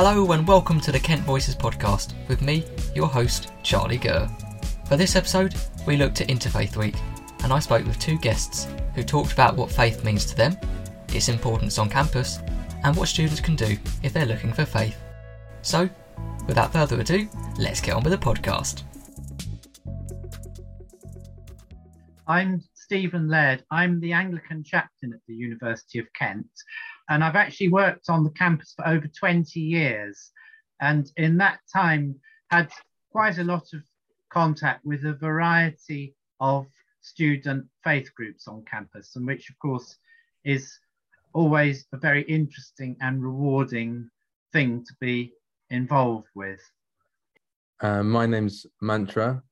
Hello and welcome to the Kent Voices podcast with me, your host, Charlie Gurr. For this episode, we looked at Interfaith Week and I spoke with two guests who talked about what faith means to them, its importance on campus, and what students can do if they're looking for faith. So, without further ado, let's get on with the podcast. I'm Stephen Laird. I'm the Anglican chaplain at the University of Kent, and I've actually worked on the campus for over 20 years. And in that time, had quite a lot of contact with a variety of student faith groups on campus, and which, of course, is always a very interesting and rewarding thing to be involved with. Uh, my name's Mantra.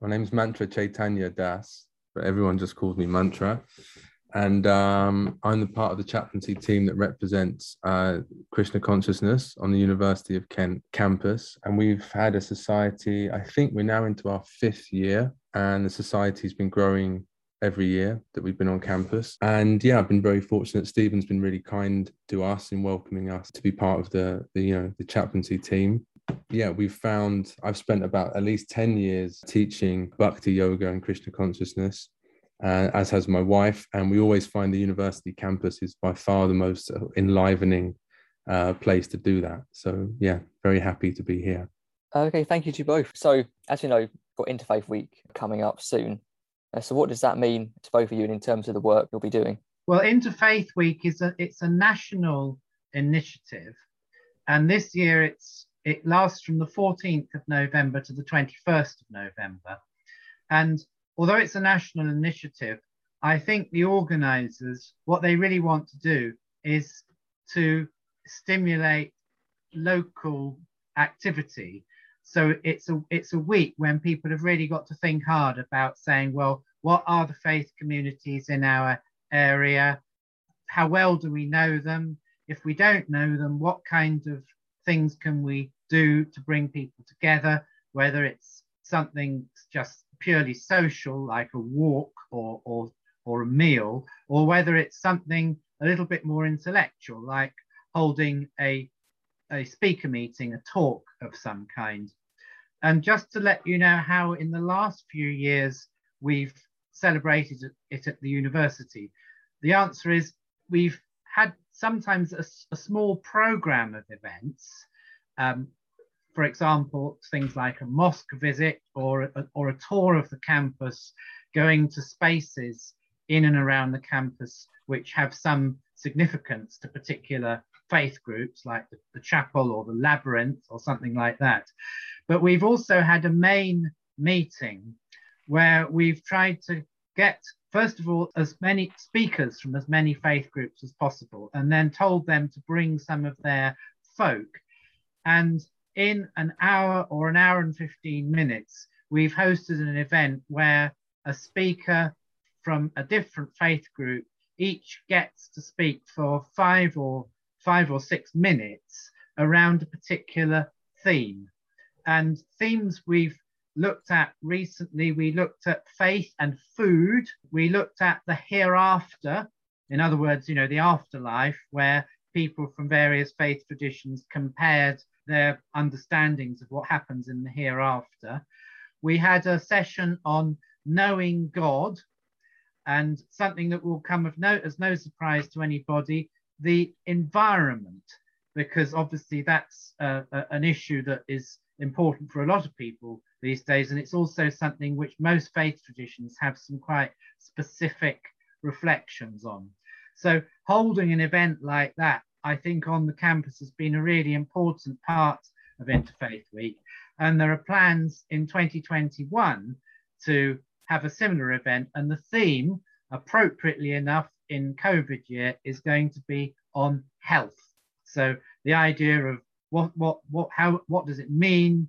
My name's Mantra Chaitanya Das, but everyone just calls me Mantra and um, I'm the part of the chaplaincy team that represents uh, Krishna consciousness on the University of Kent campus. And we've had a society, I think we're now into our fifth year, and the society's been growing every year that we've been on campus. And yeah, I've been very fortunate. Stephen's been really kind to us in welcoming us to be part of the, the you know the chaplaincy team. Yeah, we've found I've spent about at least 10 years teaching bhakti yoga and Krishna consciousness uh, as has my wife. And we always find the university campus is by far the most enlivening uh, place to do that. So, yeah, very happy to be here. Okay, thank you to you both. So, as you know, got Interfaith Week coming up soon. Uh, so, what does that mean to both of you in terms of the work you'll be doing? Well, Interfaith Week is a it's a national initiative, and this year it's it lasts from the 14th of November to the 21st of November, and although it's a national initiative, I think the organisers, what they really want to do is to stimulate local activity. So it's a it's a week when people have really got to think hard about saying, well, what are the faith communities in our area? How well do we know them? If we don't know them, what kind of things can we do to bring people together? Whether it's something just purely social, like a walk or, or, or a meal, or whether it's something a little bit more intellectual, like holding a, a speaker meeting, a talk of some kind. And just to let you know how in the last few years we've celebrated it at the university, the answer is we've had sometimes a, a small program of events um, for example, things like a mosque visit or a, or a tour of the campus, going to spaces in and around the campus which have some significance to particular faith groups like the, the chapel or the labyrinth or something like that. But we've also had a main meeting where we've tried to get first of all, as many speakers from as many faith groups as possible, and then told them to bring some of their folk. And in an hour or an hour and 15 minutes, we've hosted an event where a speaker from a different faith group each gets to speak for five or five or six minutes around a particular theme. And themes we've looked at recently, we looked at faith and food, we looked at the hereafter, in other words, you know, the afterlife, where people from various faith traditions compared their understandings of what happens in the hereafter. We had a session on knowing God, and something that will come of no, as no surprise to anybody, the environment, because obviously that's uh, a, an issue that is important for a lot of people these days, and it's also something which most faith traditions have some quite specific reflections on. So holding an event like that I think, on the campus has been a really important part of Interfaith Week. And there are plans in 2021 to have a similar event. And the theme, appropriately enough, in COVID year is going to be on health. So the idea of what, what, what, how, what does it mean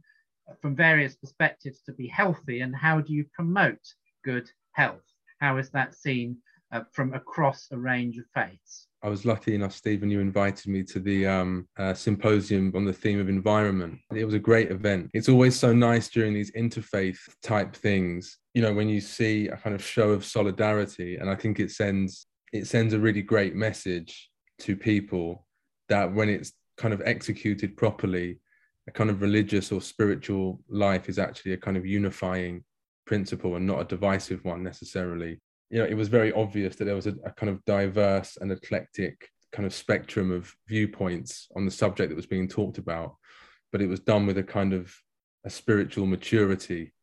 from various perspectives to be healthy and how do you promote good health? How is that seen uh, from across a range of faiths? I was lucky enough, Stephen, you invited me to the um, uh, symposium on the theme of environment. It was a great event. It's always so nice during these interfaith type things, you know, when you see a kind of show of solidarity. And I think it sends it sends a really great message to people that when it's kind of executed properly, a kind of religious or spiritual life is actually a kind of unifying principle and not a divisive one necessarily. You know, it was very obvious that there was a, a kind of diverse and eclectic kind of spectrum of viewpoints on the subject that was being talked about, but it was done with a kind of a spiritual maturity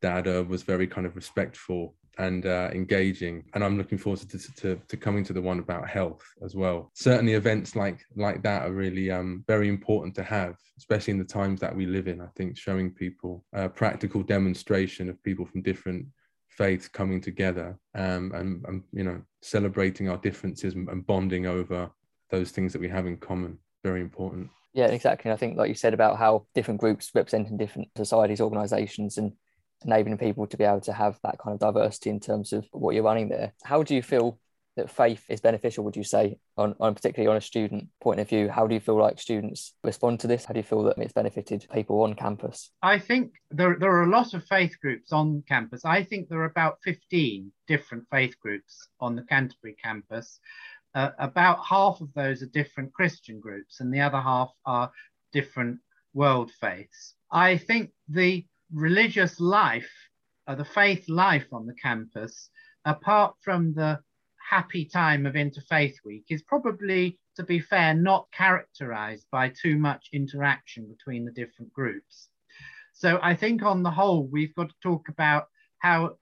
that uh, was very kind of respectful and uh, engaging. And I'm looking forward to, to, to, coming to the one about health as well. Certainly, events like like that are really um, very important to have, especially in the times that we live in. I think showing people a practical demonstration of people from different faiths coming together um, and, and you know celebrating our differences and, and bonding over those things that we have in common. Very important. Yeah, exactly. I think, like you said, about how different groups representing different societies, organisations, and enabling people to be able to have that kind of diversity in terms of what you're running there. How do you feel that faith is beneficial, would you say, on, on particularly on a student point of view? How do you feel like students respond to this? How do you feel that it's benefited people on campus? I think there, there are a lot of faith groups on campus. I think there are about 15 different faith groups on the Canterbury campus. Uh, about half of those are different Christian groups, and the other half are different world faiths. I think the religious life, uh, the faith life on the campus, apart from the happy time of Interfaith Week, is probably, to be fair, not characterized by too much interaction between the different groups. So I think on the whole, we've got to talk about how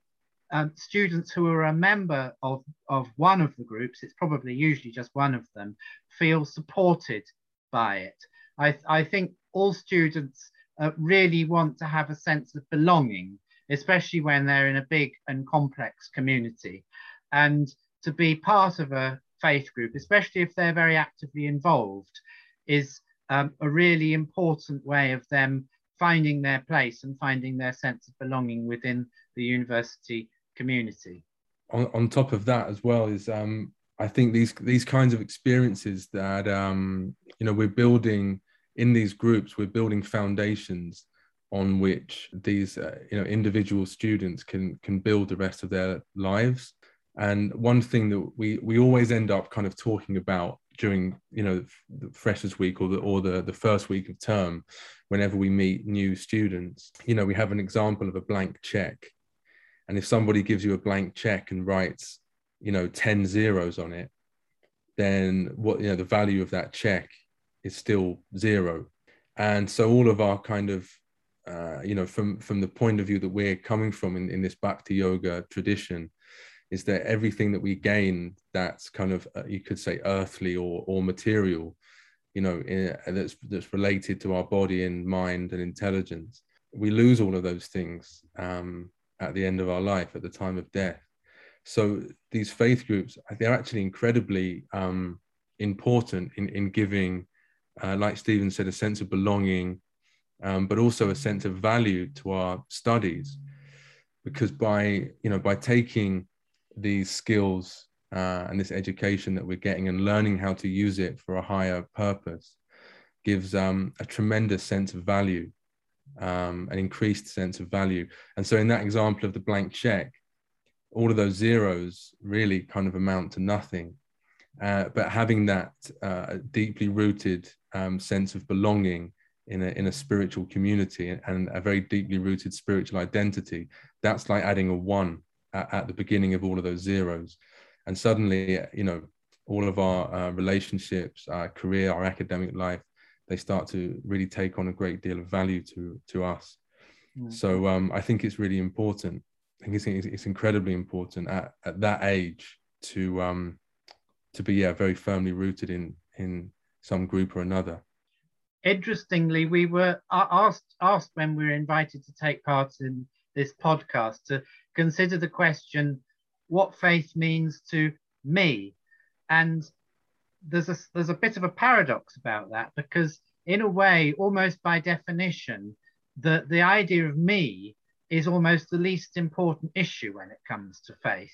um, students who are a member of, of one of the groups, it's probably usually just one of them, feel supported by it. I, I think all students uh, really want to have a sense of belonging, especially when they're in a big and complex community. And to be part of a faith group, especially if they're very actively involved, is um, a really important way of them finding their place and finding their sense of belonging within the university community. On, on top of that, as well, is um, I think these these kinds of experiences that um, you know we're building in these groups, we're building foundations on which these uh, you know individual students can can build the rest of their lives. And one thing that we we always end up kind of talking about during you know the freshers week or the or the the first week of term whenever we meet new students you know we have an example of a blank check and if somebody gives you a blank check and writes you know 10 zeros on it then what you know the value of that check is still zero. And so all of our kind of uh, you know, from from the point of view that we're coming from in, in this Bhakti yoga tradition, is that everything that we gain that's kind of uh, you could say earthly or or material, you know, in, that's that's related to our body and mind and intelligence. We lose all of those things um, at the end of our life, at the time of death. So these faith groups, they're actually incredibly um, important in in giving uh, like Stephen said, a sense of belonging, um, but also a sense of value to our studies. Because by you know by taking these skills uh, and this education that we're getting and learning how to use it for a higher purpose, gives um, a tremendous sense of value, um, an increased sense of value. And so, in that example of the blank check, all of those zeros really kind of amount to nothing. Uh, but having that uh, deeply rooted um, sense of belonging in a, in a spiritual community and a very deeply rooted spiritual identity, that's like adding a one at, at the beginning of all of those zeros. And suddenly, you know, all of our uh, relationships, our career, our academic life, they start to really take on a great deal of value to, to us. Mm-hmm. So um, I think it's really important. I think it's, it's incredibly important at, at that age to um, to be yeah very firmly rooted in in some group or another. Interestingly, we were asked asked when we were invited to take part in this podcast to consider the question, what faith means to me, and there's a there's a bit of a paradox about that because in a way, almost by definition, the the idea of me is almost the least important issue when it comes to faith,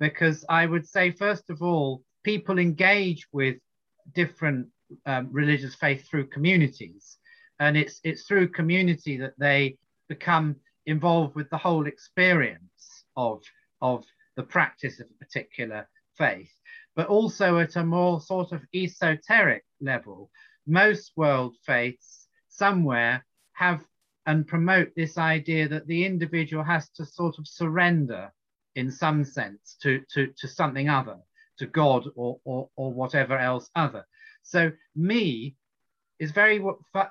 because I would say first of all, people engage with different um, religious faith through communities, and it's it's through community that they become involved with the whole experience of of the practice of a particular faith, but also at a more sort of esoteric level, most world faiths somewhere have and promote this idea that the individual has to sort of surrender in some sense to, to, to something other, to God or, or, or whatever else other. So me is very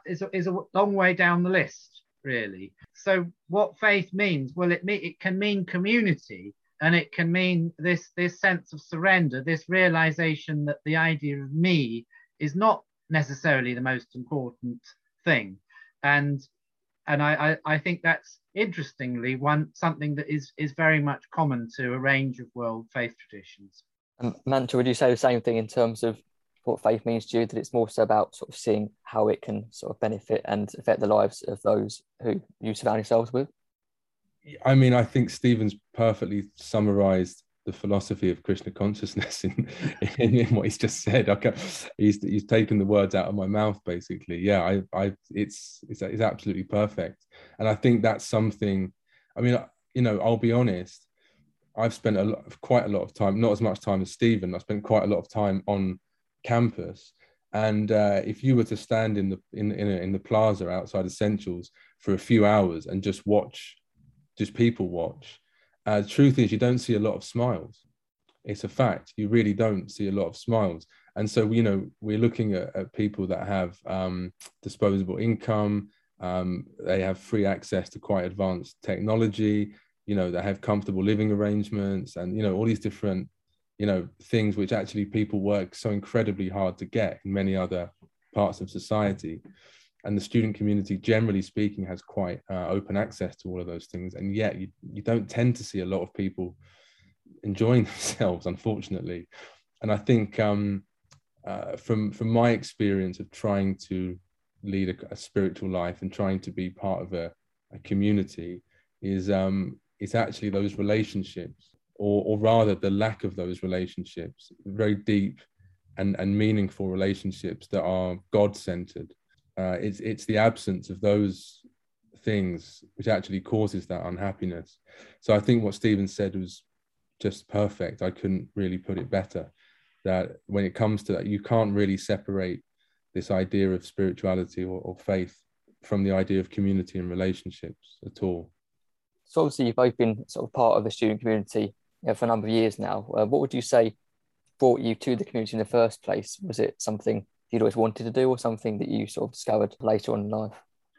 is a, is a long way down the list, really. So what faith means? Well, it it can mean community, and it can mean this this sense of surrender, this realization that the idea of me is not necessarily the most important thing, and and I, I, I think that's interestingly one something that is is very much common to a range of world faith traditions. Um, Mantra, would you say the same thing in terms of what faith means to you? That it's more so about sort of seeing how it can sort of benefit and affect the lives of those who you surround yourselves with. I mean, I think Stephen's perfectly summarized the philosophy of Krishna consciousness in, in, in, what he's just said. Okay, he's he's taken the words out of my mouth, basically. Yeah, I, I, it's it's it's absolutely perfect, and I think that's something. I mean, you know, I'll be honest. I've spent a lot, quite a lot of time, not as much time as Stephen. I spent quite a lot of time on campus, and uh, if you were to stand in the in in, in the plaza outside Essentials for a few hours and just watch, just people watch, uh, truth is, you don't see a lot of smiles. It's a fact. You really don't see a lot of smiles. And so, you know, we're looking at, at people that have um, disposable income, um, they have free access to quite advanced technology, you know, they have comfortable living arrangements and, you know, all these different, you know, things which actually people work so incredibly hard to get in many other parts of society. And the student community generally speaking has quite uh, open access to all of those things. And yet you, you don't tend to see a lot of people enjoying themselves unfortunately. And i think um, uh, from from my experience of trying to lead a, a, spiritual life and trying to be part of a, a community is um, it's actually those relationships or, or rather the lack of those relationships very deep and, and meaningful relationships that are god-centered uh, it's it's the absence of those things which actually causes that unhappiness. So I think what Stephen said was just perfect. I couldn't really put it better. That when it comes to that, you can't really separate this idea of spirituality or, or faith from the idea of community and relationships at all. So obviously you've both been sort of part of the student community for a number of years now. Uh, what would you say brought you to the community in the first place? Was it something you'd always wanted to do or something that you sort of discovered later on in life?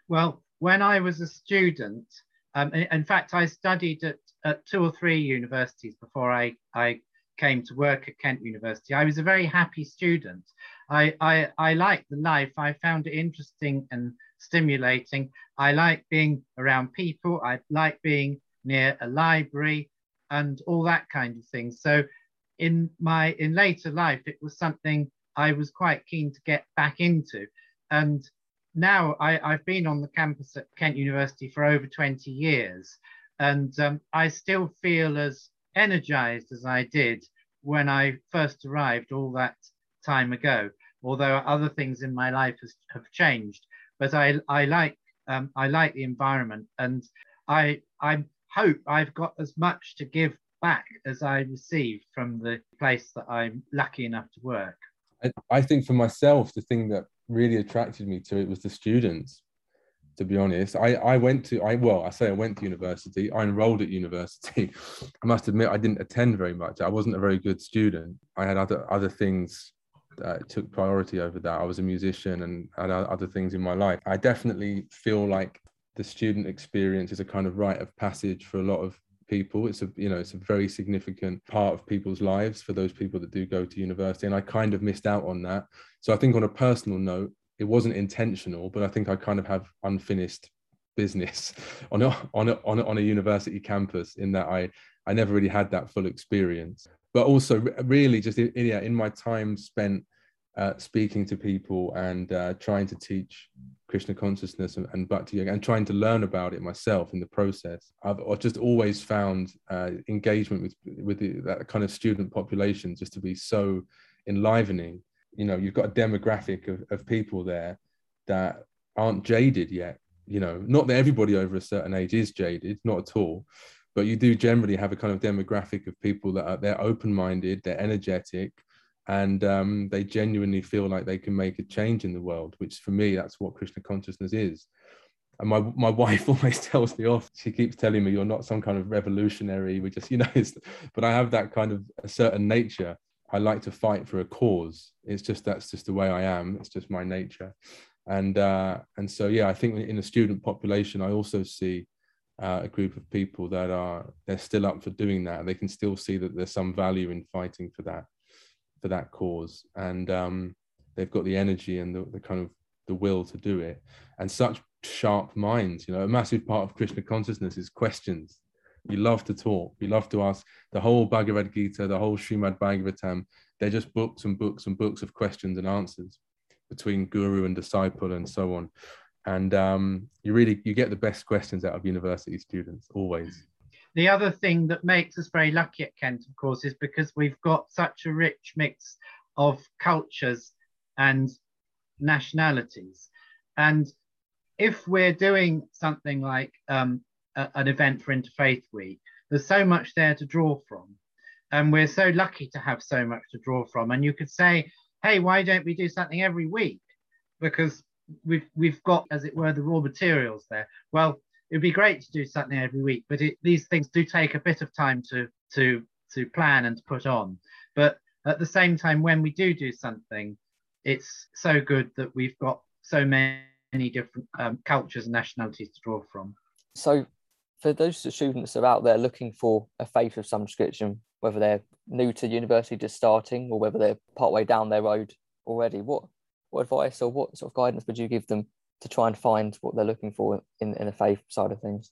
Well, when I was a student, um, in fact, I studied at, at two or three universities before I, I came to work at Kent University. I was a very happy student. I, I, I liked the life. I found it interesting and stimulating. I like being around people. I like being near a library and all that kind of thing. So in my in later life, it was something I was quite keen to get back into. And now I, have been on the campus at Kent University for over 20 years, and um, I still feel as energized as I did when I first arrived all that time ago, although other things in my life has, have changed. But I, I like um, I like the environment, and I I hope I've got as much to give back as I receive from the place that I'm lucky enough to work. I, think for myself, the thing that really attracted me to it was the students. To be honest, I, I went to I well I say I went to university. I enrolled at university. I must admit I didn't attend very much. I wasn't a very good student. I had other other things that took priority over that. I was a musician and had other things in my life. I definitely feel like the student experience is a kind of rite of passage for a lot of people. It's a you know it's a very significant part of people's lives for those people that do go to university and i kind of missed out on that. So i think on a personal note it wasn't intentional but i think i kind of have unfinished business on a on a, on a, on a university campus in that i i never really had that full experience. But also really just in, yeah in my time spent uh, speaking to people and uh, trying to teach Krishna consciousness and, and Bhakti Yoga and trying to learn about it myself in the process. I've, just always found uh, engagement with with the, that kind of student population just to be so enlivening. You know, you've got a demographic of, of people there that aren't jaded yet. You know, not that everybody over a certain age is jaded, not at all, but you do generally have a kind of demographic of people that are they're open-minded, they're energetic, and um, they genuinely feel like they can make a change in the world which for me that's what krishna consciousness is. And my my wife always tells me off. She keeps telling me you're not some kind of revolutionary. We just you know but i have that kind of a certain nature. I like to fight for a cause. It's just that's just the way i am. It's just my nature. And uh and so yeah i think in the student population i also see uh, a group of people that are they're still up for doing that. They can still see that there's some value in fighting for that for that cause. And um, they've got the energy and the, the kind of the will to do it. And such sharp minds you know a massive part of krishna consciousness is questions. We love to talk. We love to ask the whole bhagavad gita the whole srimad bhagavatam. They're just books and books and books of questions and answers between guru and disciple and so on. And um, you really you get the best questions out of university students always the other thing that makes us very lucky at Kent, of course, is because we've got such a rich mix of cultures and nationalities. And if we're doing something like um, a, an event for Interfaith Week, there's so much there to draw from. And we're so lucky to have so much to draw from. And you could say, hey, why don't we do something every week? Because we've we've got, as it were, the raw materials there. Well, it'd be great to do something every week, but it, these things do take a bit of time to to to plan and to put on. But at the same time, when we do do something, it's so good that we've got so many different um, cultures and nationalities to draw from. So, for those students that are out there looking for a faith of some description, whether they're new to university, just starting, or whether they're partway down their road already, what what advice or what sort of guidance would you give them to try and find what they're looking for in, in the faith side of things?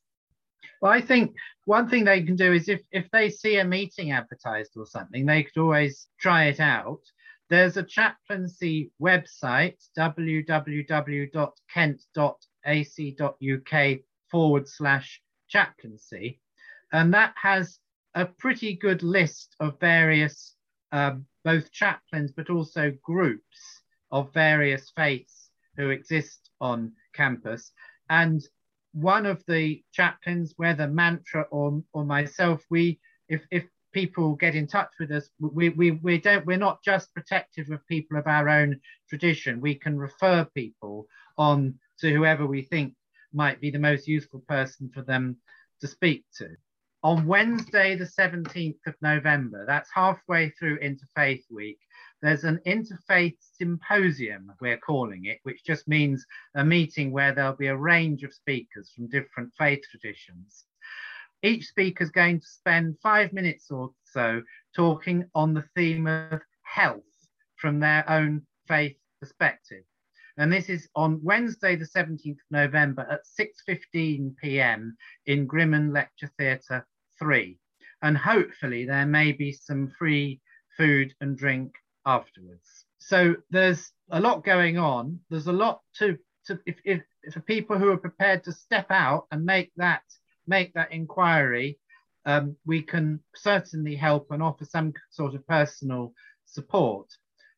Well, I think one thing they can do is if, if they see a meeting advertised or something, they could always try it out. There's a chaplaincy website, www.kent.ac.uk forward slash chaplaincy, and that has a pretty good list of various, um, both chaplains, but also groups of various faiths who exist on campus. And one of the chaplains, whether Mantra or, or myself, we, if, if people get in touch with us, we, we, we don't, we're not just protective of people of our own tradition. We can refer people on to whoever we think might be the most useful person for them to speak to. On Wednesday, the 17th of November, that's halfway through Interfaith Week, there's an interfaith symposium, we're calling it, which just means a meeting where there'll be a range of speakers from different faith traditions. Each speaker is going to spend five minutes or so talking on the theme of health from their own faith perspective. And this is on Wednesday, the 17th of November at 6.15 p.m. in Grimond Lecture Theatre 3. And hopefully there may be some free food and drink afterwards. So there's a lot going on. There's a lot to to if, if, for people who are prepared to step out and make that make that inquiry, um, we can certainly help and offer some sort of personal support.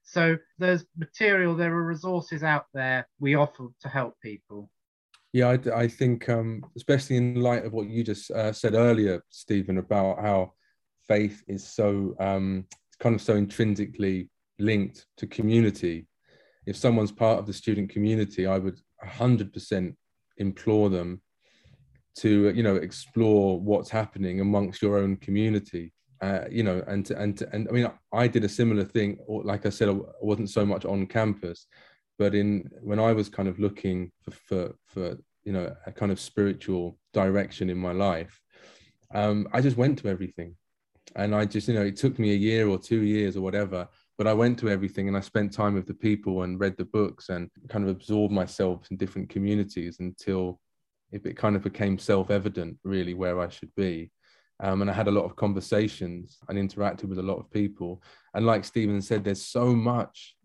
So there's material, there are resources out there we offer to help people. Yeah, I, I think, um, especially in light of what you just uh, said earlier, Stephen, about how faith is so um, kind of so intrinsically linked to community. If someone's part of the student community, I would 100% implore them to you know explore what's happening amongst your own community uh, you know and to, and to, and i mean i did a similar thing or like i said i wasn't so much on campus but in when i was kind of looking for for, for you know a kind of spiritual direction in my life um, i just went to everything and i just you know it took me a year or two years or whatever but I went to everything and I spent time with the people and read the books and kind of absorbed myself in different communities until it kind of became self-evident really where I should be. Um, and I had a lot of conversations and interacted with a lot of people. And like Stephen said, there's so much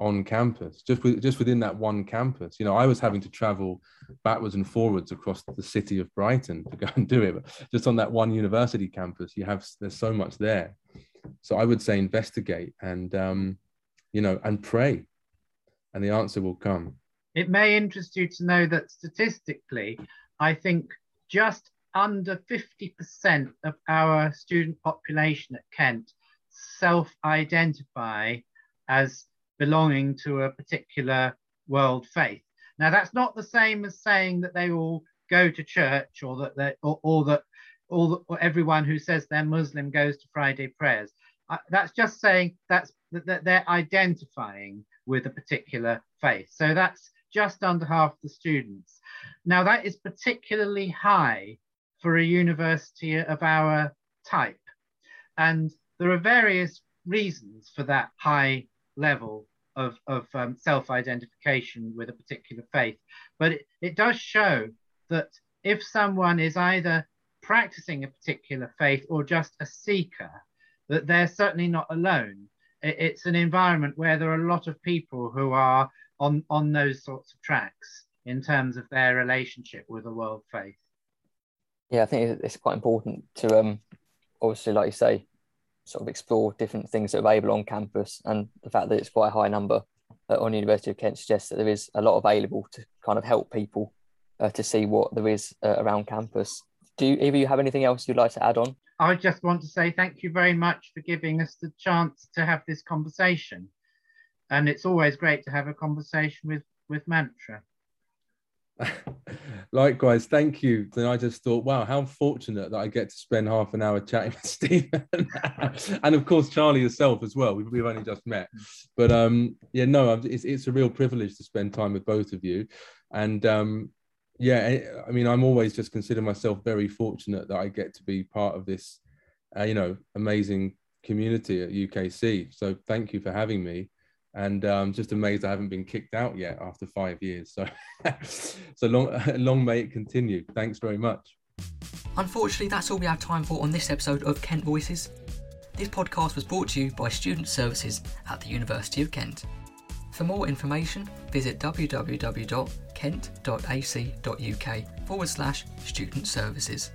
on campus, just with, just within that one campus. You know, I was having to travel backwards and forwards across the city of Brighton to go and do it. But just on that one university campus, you have there's so much there. So I would say investigate and, um, you know, and pray, and the answer will come. It may interest you to know that statistically, I think just under 50% of our student population at Kent self identify as belonging to a particular world faith. Now, that's not the same as saying that they all go to church or that they, or, or that all the, everyone who says they're Muslim goes to Friday prayers. Uh, that's just saying that's that they're identifying with a particular faith. So that's just under half the students. Now that is particularly high for a university of our type. And there are various reasons for that high level of, of um, self-identification with a particular faith. But it, it does show that if someone is either practicing a particular faith or just a seeker, that they're certainly not alone. It's an environment where there are a lot of people who are on, on those sorts of tracks in terms of their relationship with the world faith. Yeah, I think it's quite important to um, obviously, like you say, sort of explore different things that are available on campus, and the fact that it's quite a high number uh, on University of Kent suggests that there is a lot available to kind of help people uh, to see what there is uh, around campus. Do you, either you have anything else you'd like to add on? I just want to say thank you very much for giving us the chance to have this conversation, and it's always great to have a conversation with with Mantra. Likewise, thank you. Then I just thought, wow, how fortunate that I get to spend half an hour chatting with Stephen, and of course Charlie yourself as well. We've, we've only just met, but um, yeah, no, it's it's a real privilege to spend time with both of you, and um, yeah, eh, I mean, I'm always just consider myself very fortunate that I get to be part of this, uh, you know, amazing community at UKC. So thank you for having me and um, just amazed I haven't been kicked out yet after five years. So, so long, long may it continue. Thanks very much. Unfortunately, that's all we have time for on this episode of Kent Voices. This podcast was brought to you by Student Services at the University of Kent. For more information, visit www.kent.ac.uk forward slash student services.